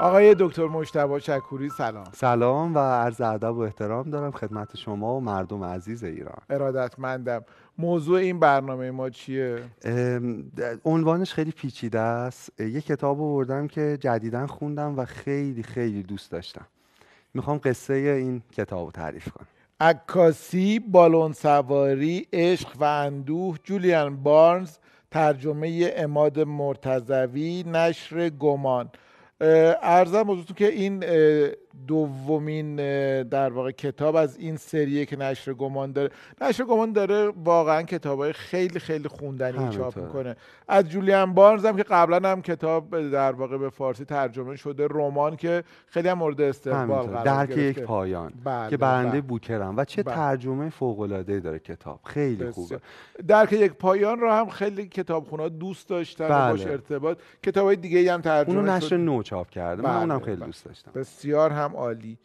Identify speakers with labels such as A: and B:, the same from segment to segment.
A: آقای دکتر مشتبه شکوری سلام.
B: سلام و عرض ادب و احترام دارم خدمت شما و مردم عزیز ایران.
A: ارادتمندم. موضوع این برنامه ما چیه؟
B: عنوانش خیلی پیچیده است. یه کتاب آوردم که جدیدا خوندم و خیلی خیلی دوست داشتم. می‌خوام قصه این کتاب رو تعریف کنم.
A: عکاسی بالون سواری عشق و اندوه جولیان بارنز ترجمه اماد مرتزوی نشر گمان. ارزم بزرگتون که این دومین در واقع کتاب از این سریه که نشر گمان داره. نشر گمان داره واقعا کتاب های خیلی خیلی خوندنی چاپ می‌کنه. از جولیان بارنز هم که قبلا هم کتاب در واقع به فارسی ترجمه شده رمان که خیلی هم مورد استقبال قرار
B: درک یک پایان بله که برنده بله. بوکرم. و چه بله. ترجمه فوق العاده داره کتاب. خیلی خوبه.
A: درک یک پایان رو هم خیلی کتابخونا دوست داشتن بله. باش ارتباط. کتاب های دیگه هم ترجمه
B: اونو نشر نو چاپ کرده. من اونم خیلی دوست داشتم.
A: بسیار هم عالی.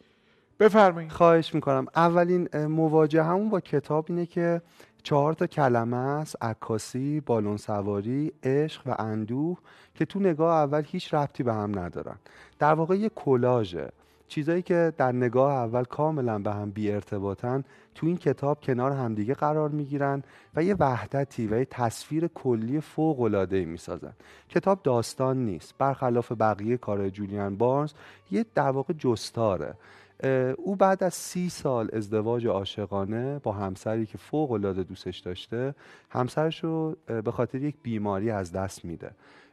A: بفرمایید.
B: خواهش می‌کنم. اولین مواجه همون با کتاب اینه که چهار تا کلمه است عکاسی بالون سواری عشق و اندوه که تو نگاه اول هیچ ربطی به هم ندارن. در واقع یه کلاژه. چیزایی که در نگاه اول کاملا به هم بی ارتباطن تو این کتاب کنار همدیگه قرار می‌گیرن و یه وحدتی و یه تصویر کلی فوق العاده ای می‌سازن. کتاب داستان نیست. برخلاف بقیه کار جولیان بارنز یه در واقع جستاره. او بعد از سی سال ازدواج عاشقانه با همسری که فوق العاده دوستش داشته همسرش رو به خاطر یک بیماری از دست میده.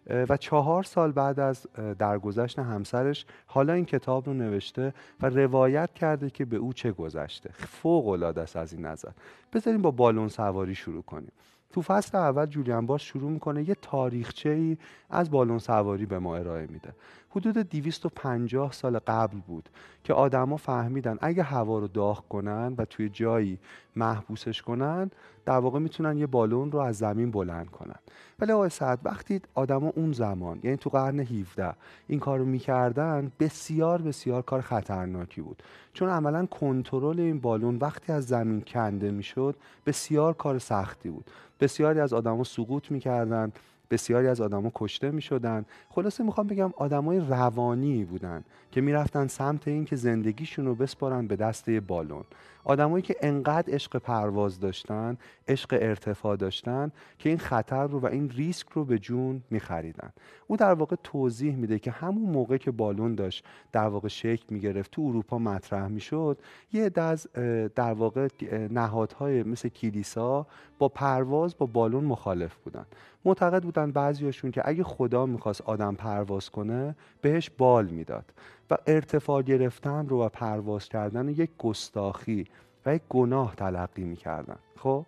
B: و چهار سال بعد از درگذشت همسرش حالا این کتاب رو نوشته و روایت کرده که به او چه گذشته. فوق العاده است از این نظر. بذاریم با بالون سواری شروع کنیم. تو فصل اول جولیان باش شروع می‌کنه یه تاریخچه ای از بالون سواری به ما ارائه میده. حدود 250 سال قبل بود که آدما فهمیدن اگه هوا رو داغ کنن و توی جایی محبوسش کنن در واقع می‌تونن یه بالون رو از زمین بلند کنن. ولی آقای سعد وقتی آدما اون زمان یعنی تو قرن 17 این کارو می‌کردن بسیار بسیار کار خطرناکی بود. چون عملا کنترل این بالون وقتی از زمین کنده می‌شد بسیار کار سختی بود. بسیاری از آدما سقوط می‌کردن. بسیاری از آدما کشته می شدن خلاصه می‌خوام بگم آدمای روانی بودن که می‌رفتن سمت این که زندگیشون رو بسپارن به دسته بالون. آدمایی که انقدر عشق پرواز داشتن عشق ارتفاع داشتن که این خطر رو و این ریسک رو به جون میخریدن. او در واقع توضیح میده که همون موقع که بالون داشت در واقع شکل می‌گرفت تو اروپا مطرح می‌شد یه از در واقع نهادهای مثل کلیسا با پرواز با بالون مخالف بودن. معتقد بودن بعضیاشون که اگه خدا می‌خواست آدم پرواز کنه بهش بال می‌داد. و ارتفاع گرفتن رو و پرواز کردن یک گستاخی و یک گناه تلقی می‌کردن. خب؟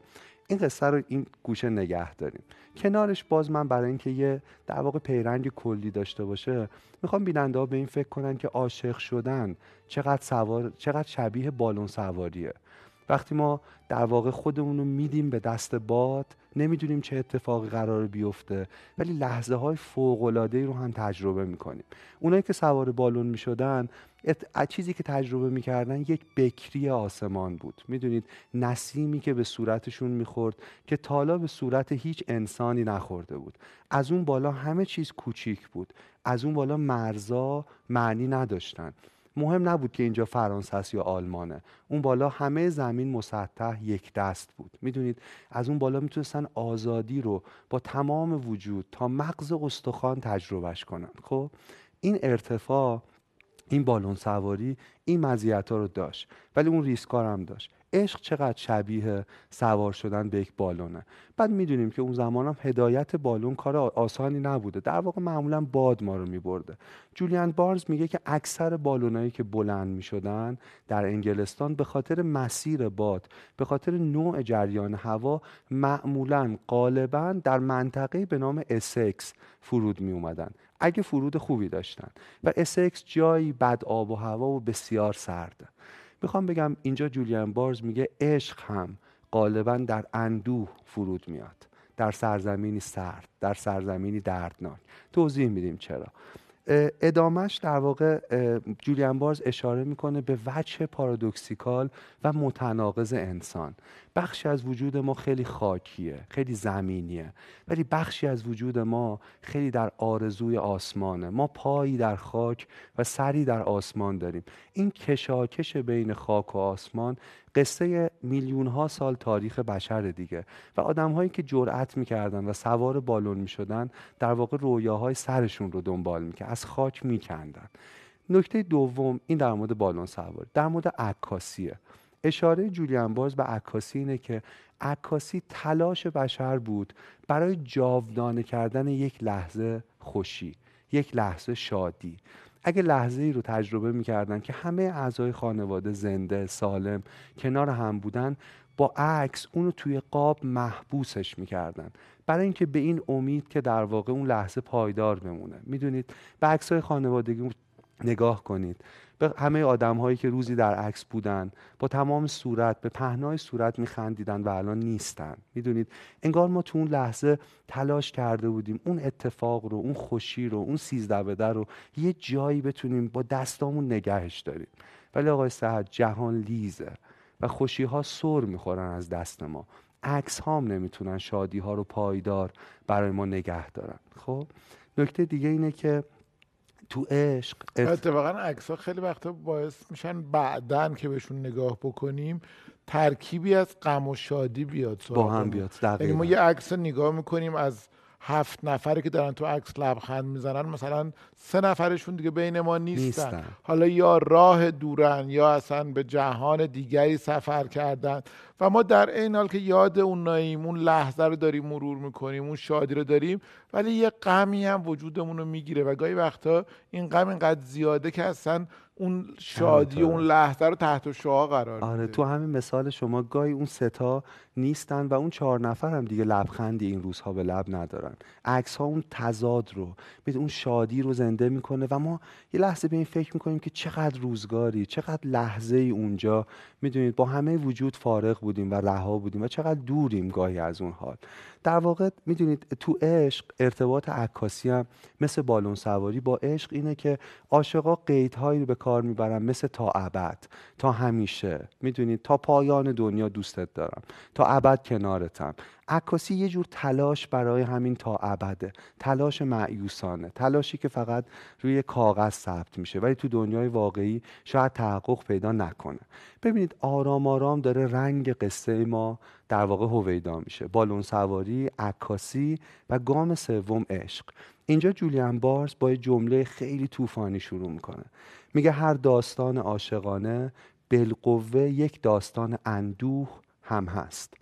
B: این قصه رو این گوشه نگه داریم. کنارش باز من برای اینکه یه در واقع پیرنگ کلی داشته باشه می‌خوام بیننده ها به این فکر کنن که عاشق شدن چقدر سوار چقدر شبیه بالون سواریه. وقتی ما در واقع خودمون رو میدیم به دست باد نمی‌دونیم چه اتفاقی قرار بیفته ولی لحظه های فوق العاده رو هم تجربه می‌کنیم. اونایی که سوار بالون می‌شدن چیزی که تجربه می‌کردن یک بکری آسمان بود. می‌دونید نسیمی که به صورتشون می‌خورد که تالا به صورت هیچ انسانی نخورده بود. از اون بالا همه چیز کوچیک بود. از اون بالا مرزا معنی نداشتن. مهم نبود که اینجا فرانسه است یا آلمانه. اون بالا همه زمین مسطح یک دست بود. می‌دونید از اون بالا می‌تونستن آزادی رو با تمام وجود تا مغز استخوان تجربهش کنن. خب این ارتفاع این بالون سواری این مزیت ها رو داشت. ولی اون ریسکار هم داشت. عشق چقدر شبیه سوار شدن به یک بالونه. بعد می‌دونیم که اون زمان هم هدایت بالون کار آسانی نبوده. در واقع معمولا باد ما رو میبرده. جولیان بارز میگه که اکثر بالونایی که بلند می‌شدن در انگلستان به خاطر مسیر باد به خاطر نوع جریان هوا معمولا غالبا در منطقه به نام اسکس فرود می اومدن اگه فرود خوبی داشتن. و اسکس جایی بد آب و هوا و بسیار سرده می‌خوام بگم اینجا جولیان بارز میگه عشق هم غالبا در اندوه فرود میاد. در سرزمینی سرد در سرزمینی دردناک. توضیح میدیم چرا. ادامش در واقع جولیان بارز اشاره می‌کنه به وجه پارادوکسیکال و متناقض انسان. بخشی از وجود ما خیلی خاکیه خیلی زمینیه ولی بخشی از وجود ما خیلی در آرزوی آسمانه. ما پایی در خاک و سری در آسمان داریم. این کشاکش بین خاک و آسمان قصه میلیون ها سال تاریخ بشر دیگه. و آدم هایی که جرأت می‌کردن و سوار بالون می‌شدن در واقع رویاهای سرشون رو دنبال می‌کرد از خاک میکندن. نکته دوم این در مورد بالون سواری. در مورد عکاسیه. اشاره جولیان باز به عکاسی اینه که عکاسی تلاش بشر بود برای جاودانه کردن یک لحظه خوشی یک لحظه شادی. اگه لحظه ای رو تجربه می‌کردن که همه اعضای خانواده زنده سالم کنار هم بودن با عکس اونو توی قاب محبوسش می‌کردن. برای اینکه به این امید که در واقع اون لحظه پایدار بمونه. می‌دونید به عکسای خانوادگی نگاه کنید. به همه آدم هایی که روزی در عکس بودن با تمام صورت به پهنای صورت میخندیدن و الان نیستن. می‌دونید؟ انگار ما تو اون لحظه تلاش کرده بودیم. اون اتفاق رو اون خوشی رو اون سیزده بده رو یه جایی بتونیم با دستامون نگهش داریم. ولی آقای سعد جهان لیزه و خوشی ها سر می‌خورن از دست ما. عکس هام نمی‌تونن شادی ها رو پایدار برای ما نگه دارن. خب؟ نکته دیگه اینه که تو عشق
A: اتفاقا عکس ها خیلی وقتا باعث میشن بعدن که بهشون نگاه بکنیم ترکیبی از غم و شادی بیاد
B: با هم بیاد
A: یعنی ما یه عکس نگاه می‌کنیم از هفت نفری که دارن تو عکس لبخند می‌زنن مثلا سه نفرشون دیگه بین ما نیستن. نیستن. حالا یا راه دورن یا اصلا به جهان دیگری سفر کردن و ما در این حال که یاد اون ناییم اون لحظه رو داریم مرور می‌کنیم اون شادی رو داریم ولی یه غمی هم وجودمون رو می‌گیره و گاهی وقتا این غم اینقدر زیاده که اصلا اون شادی و اون لحظه رو تحت شعا قرار
B: آره تو همین مثال شما گاهی اون ستا نیستن و اون چهار نفر هم دیگه لبخندی این روزها به لب ندارن. عکس ها اون تضاد رو اون شادی رو زنده می‌کنه و ما یه لحظه به این فکر می‌کنیم که چقدر روزگاری چقدر لحظه ای اونجا می‌دونید با همه وجود فارغ بودیم و رها بودیم و چقدر دوریم گاهی از اون حال. در واقع می‌دونید تو عشق ارتباط عکاسی هم مثل بالون سواری با عشق اینه که عاشقا قیدهایی رو به کار می‌برن مثل تا ابد تا همیشه. می‌دونید تا پایان دنیا دوستت دارم تا ابد کنارتم. عکاسی یه جور تلاش برای همین تا ابده. تلاش معیوسانه. تلاشی که فقط روی کاغذ ثبت میشه ولی تو دنیای واقعی شاید تحقق پیدا نکنه. ببینید آرام آرام داره رنگ قصه ما در واقع هویدا میشه. بالون سواری عکاسی و گام سوم عشق. اینجا جولیان بارز با جمله خیلی طوفانی شروع می‌کنه. میگه هر داستان عاشقانه بالقوه یک داستان اندوه هم هست.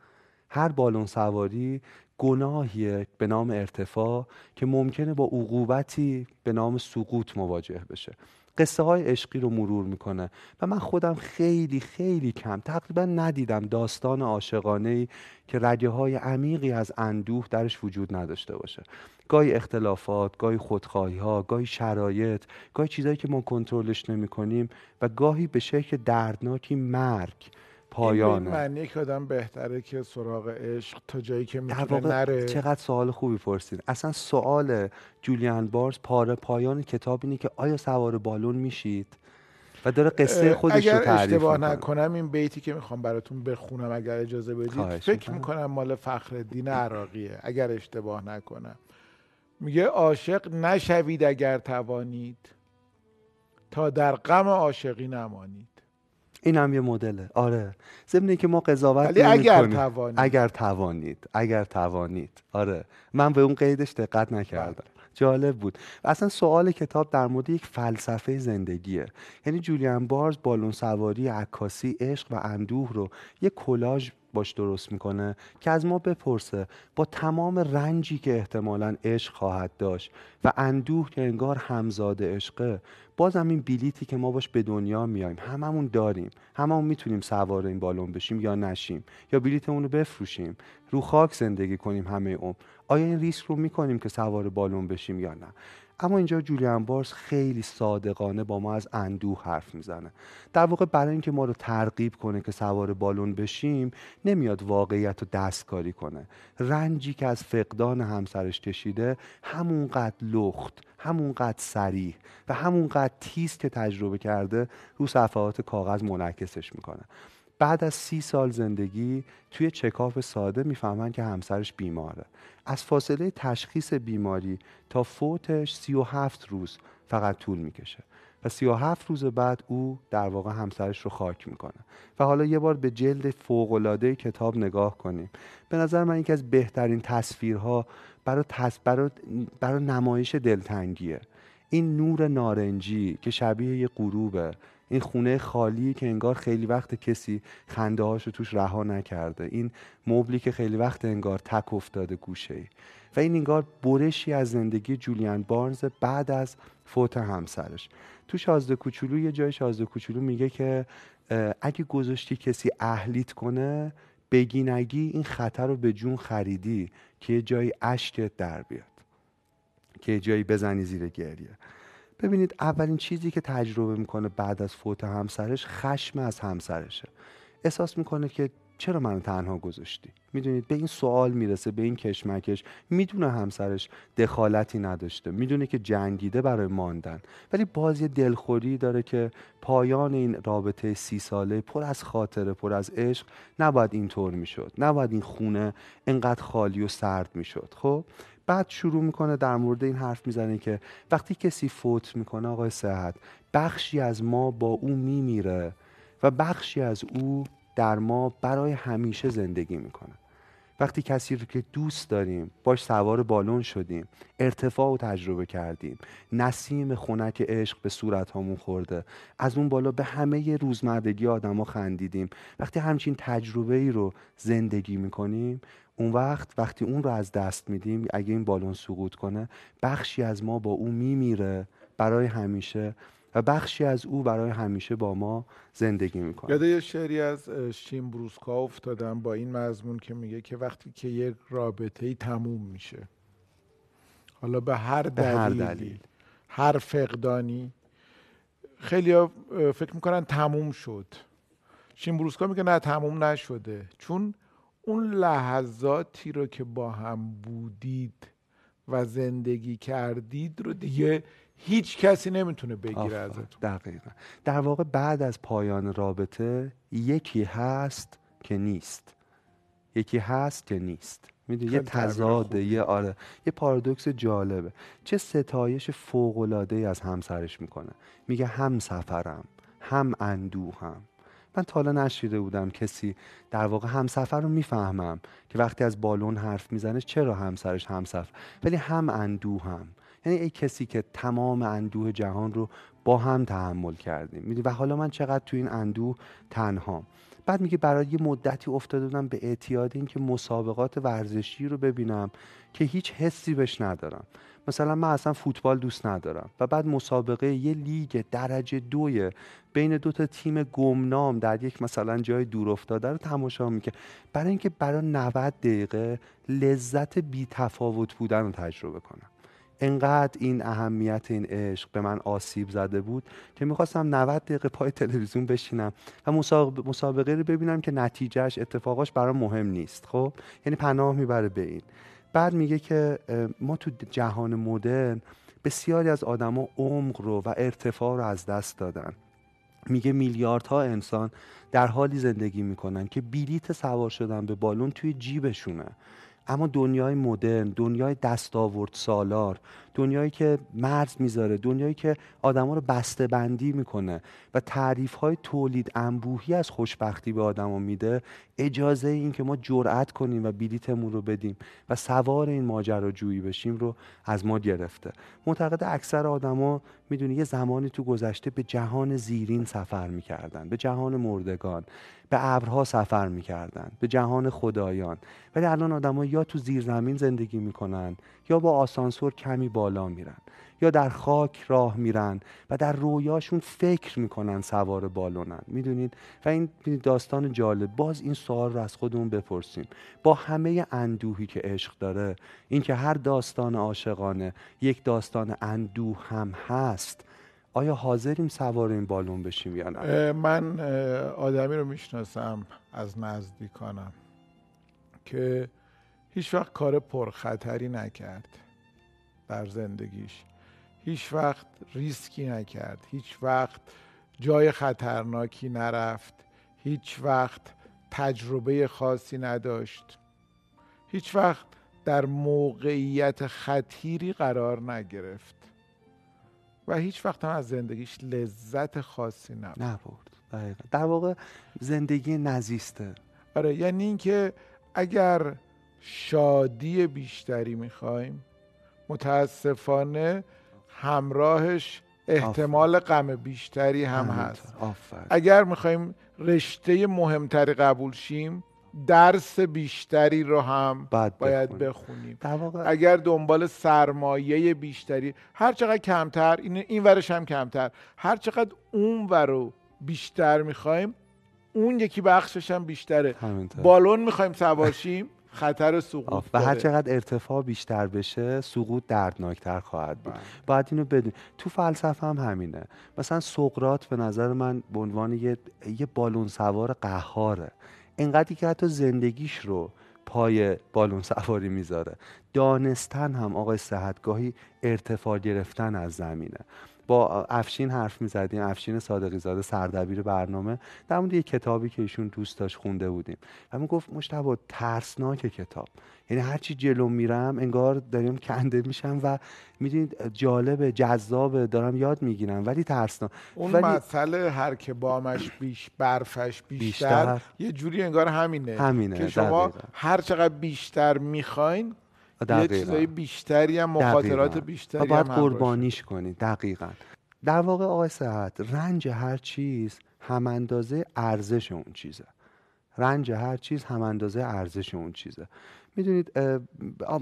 B: هر بالون سواری گناهیه به نام ارتفاع که ممکنه با عقوبتی به نام سقوط مواجه بشه. قصه های عشقی رو مرور می‌کنه و من خودم خیلی خیلی کم تقریبا ندیدم داستان عاشقانه ای که رگه های عمیقی از اندوه درش وجود نداشته باشه. گاهی اختلافات گاهی خودخواهی ها گاهی شرایط گاهی چیزهایی که ما کنترلش نمی کنیم و گاهی به شکل دردناکی مرگ. پایانه
A: معنی که آدم بهتره که سراغ عشق تا جایی که می‌تونه نره.
B: چقدر سوال خوبی پرسید. اصلا سوال جولیان بارز پاره پایان کتاب اینه که آیا سوار بالون میشید؟ و داره قصه خودش رو تعریف
A: اشتباه نکنم این بیتی که می‌خوام براتون بخونم اگر اجازه بدید. فکر می‌کنم. مال فخر دین عراقیه اگر اشتباه نکنم. میگه عاشق نشوید اگر توانید تا در غم عاشقی نمانید.
B: این هم یه مدله. آره. ضمن که ما قضاوت
A: ولی اگر توانید.
B: اگر توانید. اگر توانید. آره. من به اون قیدش دقت نکردم. جالب بود. و اصلا سوال کتاب در مورد یک فلسفه زندگیه. یعنی جولیان بارز بالون سواری عکاسی عشق و اندوه رو یک کلاژ باش درست می‌کنه که از ما بپرسه با تمام رنجی که احتمالا عشق خواهد داشت و اندوه که انگار همزاد عشقه بازم این بلیتی که ما باش به دنیا میایم هممون داریم. هممون می‌تونیم سوار این بالون بشیم یا نشیم. یا بلیتمون رو بفروشیم. رو خاک زندگی کنیم همه عمر. آیا این ریسک رو می‌کنیم که سوار بالون بشیم یا نه؟ اما اینجا جولیان بارس خیلی صادقانه با ما از اندوه حرف می‌زنه. در واقع برای اینکه ما رو ترغیب کنه که سوار بالون بشیم نمیاد واقعیت رو دستکاری کنه. رنجی که از فقدان همسرش کشیده همونقدر لخت همونقدر سریح و همونقدر تیز که تجربه کرده رو صفحات کاغذ منعکسش می‌کنه. بعد از سی سال زندگی توی چکاپ ساده می‌فهمن که همسرش بیماره. از فاصله تشخیص بیماری تا فوتش سی و هفت روز فقط طول می‌کشه. و سی و هفت روز بعد او در واقع همسرش رو خاک می‌کنه. و حالا یه بار به جلد فوقلاده کتاب نگاه کنیم. به نظر من یکی از بهترین تصویرها برای, تص... برای... برای نمایش دلتنگیه. این نور نارنجی که شبیه یه غروبه این خونه خالی که انگار خیلی وقت کسی خنده رو توش رها نکرده. این مبلی که خیلی وقت انگار تک افتاده گوشه ای. و این انگار برشی از زندگی جولیان بارنز بعد از فوت همسرش. تو شازده کوچولو یه جای شازده کوچولو میگه که اگه گذاشتی کسی اهلیت کنه بگی نگی این خطر رو به جون خریدی که یه جایی اشکت در بیاد که یه جایی بزنی زیر گریه. ببینید اولین چیزی که تجربه می‌کنه بعد از فوت همسرش خشم از همسرشه. احساس می‌کنه که چرا منو تنها گذاشتی؟ می‌دونید به این سوال می‌رسه به این کشمکش می‌دونه همسرش دخالتی نداشته می‌دونه که جنگیده برای ماندن. ولی باز یه دلخوری داره که پایان این رابطه سی ساله پر از خاطره پر از عشق نباید اینطور می‌شد. نباید این خونه انقدر خالی و سرد می‌شد. خب بعد شروع می‌کنه در مورد این حرف می‌زنه که وقتی کسی فوت می‌کنه آقای صحت بخشی از ما با او میمیره و بخشی از او در ما برای همیشه زندگی می‌کنه. وقتی کسی رو که دوست داریم باش سوار بالون شدیم ارتفاع رو تجربه کردیم نسیم خونک عشق به صورت همون خورده از اون بالا به همه روزمرگی آدما خندیدیم وقتی همچین تجربه ای رو زندگی می‌کنیم اون وقت وقتی اون رو از دست میدیم اگه این بالون سقوط کنه بخشی از ما با او میمیره برای همیشه و بخشی از او برای همیشه با ما زندگی می‌کنه.
A: یاد یه شعری از شیم بروسکا افتادم با این مضمون که میگه که وقتی که یک رابطه ای تموم میشه حالا به هر دلیل, به هر, دلیل. هر فقدانی خیلی ها فکر می‌کنن تموم شد. شیم بروسکا میگه نه تموم نشده. چون اون لحظاتی رو که با هم بودید و زندگی کردید رو دیگه هیچ کسی نمی‌تونه بگیره ازتون.
B: دقیقا. در واقع بعد از پایان رابطه یکی هست که نیست. یکی هست که نیست. می‌دونی؟ یه تضاده یه آره یه پارادوکس جالبه. چه ستایش فوق العاده از همسرش می‌کنه. میگه هم سفرم هم اندوهم. من تا حالا نشیده بودم کسی در واقع همسفر رو می‌فهمم که وقتی از بالون حرف می‌زنه چرا همسرش همسفر ولی هم اندوه هم. یعنی ای کسی که تمام اندوه جهان رو با هم تحمل کردیم. می‌دونی؟ و حالا من چقدر تو این اندوه تنها. بعد میگه برای یه مدتی افتاده بودم به اعتیاد اینکه مسابقات ورزشی رو ببینم که هیچ حسی بهش ندارم. مثلا من اصلا فوتبال دوست ندارم و بعد مسابقه یه لیگ درجه دوی بین دو تا تیم گمنام در یک مثلا جای دور افتاده رو تماشا می‌کنه برای اینکه برای 90 دقیقه لذت بی تفاوت بودن رو تجربه کنم. انقدر این اهمیت این عشق به من آسیب زده بود که می‌خواستم 90 دقیقه پای تلویزیون بشینم و مسابقه رو ببینم که نتیجهش اتفاقاش برای مهم نیست خب؟ یعنی پناه می‌بره به این. بعد میگه که ما تو جهان مدرن بسیاری از آدما عمق رو و ارتفاع رو از دست دادن. میگه میلیاردها انسان در حالی زندگی می‌کنن که بلیت سوار شدن به بالون توی جیبشونه. اما دنیای مدرن دنیای دستاورد سالار دنیایی که مرز می‌ذاره دنیایی که آدما رو بسته بندی می‌کنه و تعریف های تولید انبوهی از خوشبختی به آدما میده اجازه این که ما جرأت کنیم و بلیتمون رو بدیم و سوار این ماجراجویی بشیم رو از ما گرفته. معتقد اکثر آدما می‌دونی یه زمانی تو گذشته به جهان زیرین سفر می‌کردن به جهان مردگان. به ابرها سفر می‌کردن به جهان خدایان. ولی الان آدما یا تو زیرزمین زندگی می‌کنن یا با آسانسور کمی بالا میرن یا در خاک راه میرن و در رویاشون فکر می‌کنن سوار بالونن. می‌دونید؟ و این داستان جالب. باز این سوال رو از خودمون بپرسیم. با همه اندوهی که عشق داره اینکه هر داستان عاشقانه یک داستان اندوه هم هست آیا حاضریم سوار این بالون بشیم یا نه؟
A: من آدمی رو می‌شناسم از نزدیکانم که هیچ وقت کار پرخطری نکرد در زندگیش. هیچ وقت ریسکی نکرد. هیچ وقت جای خطرناکی نرفت. هیچ وقت تجربه خاصی نداشت. هیچ وقت در موقعیت خطیری قرار نگرفت. و هیچ وقت هم از زندگیش لذت خاصی نبرد
B: نبرد در واقع زندگی نزیسته.
A: آره یعنی اینکه اگر شادی بیشتری می‌خوایم متاسفانه همراهش احتمال غم بیشتری هم هست. اگر می‌خوایم رشته مهمتری قبول شیم درس بیشتری رو هم باید بخونیم, اگر دنبال سرمایه بیشتری هر چقدر کمتر این, این ورش هم کمتر. هر چقدر اون ور رو بیشتر می‌خوایم اون یکی بخشش هم بیشتره. بالون می‌خوایم سواشیم خطر سقوط
B: و هر چقدر ارتفاع بیشتر بشه سقوط دردناکتر خواهد بود. بله. باید اینو بدون تو فلسفه هم همینه. مثلا سقرات به نظر من به عنوان یه, یه بالون سوار قهاره. اینقدری که حتی زندگیش رو پای بالون سواری می‌ذاره. دانستن هم آقای صحتگاهی ارتفاع گرفتن از زمینه. با افشین حرف می‌زدیم افشین صادقی زاده سردبیر برنامه. در مورد یه کتابی که ایشون دوست داشت خونده بودیم. و گفت مشتبه ترسناک کتاب. یعنی هرچی جلو میرم انگار داریم کنده میشم و می‌دونید جالب جذاب دارم یاد می‌گیرم ولی ترسناک.
A: اون ولی... مسئله هر که بامش بیش برفش بیشتر, بیشتر. یه جوری انگار همینه
B: همینه
A: که شما هر چقدر بیشتر می‌خواین یه چیزای بیشتری هم مخاطرات بیشتری
B: باید قربانیش کنید دقیقا. در واقع آقای صحت رنج هر چیز هم اندازه ارزش اون چیزه. رنج هر چیز هم اندازه ارزش اون چیزه. می‌دونید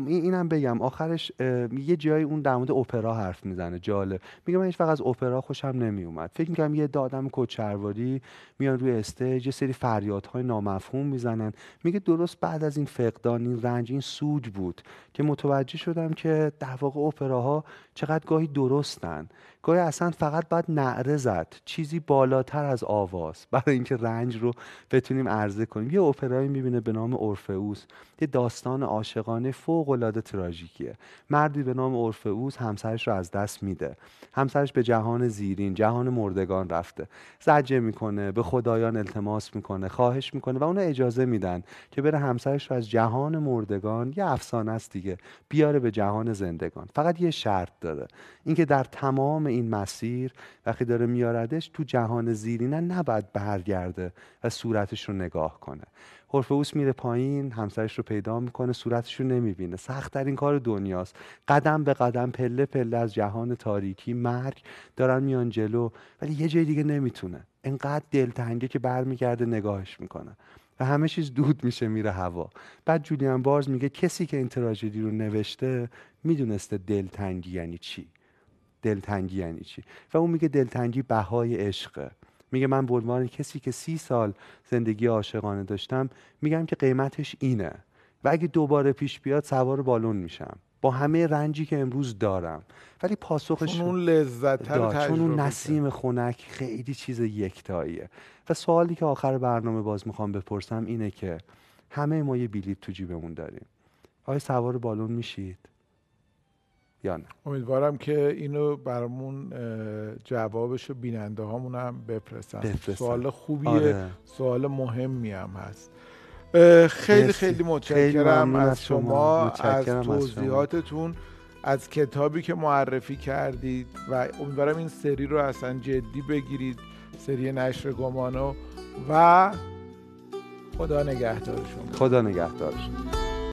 B: اینم بگم آخرش یه جایی اون در مورد اپرا حرف می‌زنه جالب. میگه من هیچ وقت از اپرا خوشم نمیومد فکر می‌کنم یه دادم کوچرواری میان روی استیج یه سری فریادهای نامفهوم می‌زنن. میگه درست بعد از این فقدان این رنج این سوج بود که متوجه شدم که در واقع اپراها چقدر گاهی درستن. گاهی اصلا فقط باید نعره زد چیزی بالاتر از آواز برای اینکه رنج رو بتونیم عرضه کنیم. یه اپرایی می‌بینه به نام اورفئوس. یه داستان عاشقانه فوق العاده تراژیکیه. مردی به نام اورفئوس همسرش رو از دست میده. همسرش به جهان زیرین جهان مردگان رفته. زجه می‌کنه به خدایان التماس می‌کنه خواهش می‌کنه و اون اجازه میدن که بره همسرش رو از جهان مردگان یه افسانه است دیگه بیاره به جهان زندگان. فقط یه شرط داره. اینکه در تمام این مسیر وقتی داره میاردش تو جهان زیرینه نباید برگرده و صورتش رو نگاه کنه. هورفئوس میره پایین همسرش رو پیدا می‌کنه صورتش رو نمی‌بینه. سخت در این کار دنیاست. قدم به قدم پله پله از جهان تاریکی مرگ دارن میان جلو ولی یه جای دیگه نمی‌تونه. انقدر دلتنگه که برمیگرده نگاهش می‌کنه. و همه چیز دود میشه میره هوا. بعد جولیان بارز میگه کسی که این تراژدی رو نوشته می‌دونسته دلتنگی یعنی چی؟ دلتنگی یعنی چی؟ و اون میگه دلتنگی بهای عشقه. میگه من به عنوان کسی که سی سال زندگی عاشقانه داشتم میگم که قیمتش اینه. و اگه دوباره پیش بیاد سوار بالون میشم. با همه رنجی که امروز دارم. ولی پاسخش
A: چون اون لذت
B: چون اون نسیم خنک خیلی چیز یکتاییه. و سوالی که آخر برنامه باز می‌خوام بپرسم اینه که همه ما یه بلیط تو جیبمون داریم. آیا سوار بالون میشید؟ یا نه.
A: امیدوارم که اینو برامون جوابشو بیننده هامون هم بپرسن, سوال خوبیه آره. سوال مهمی هم هست. خیلی خیلی متشکرم از شما. از توضیحاتتون از کتابی که معرفی کردید و امیدوارم این سری رو اصلا جدی بگیرید سری نشر گمانو. و خدا نگهدار شما
B: خدا نگهدار. شما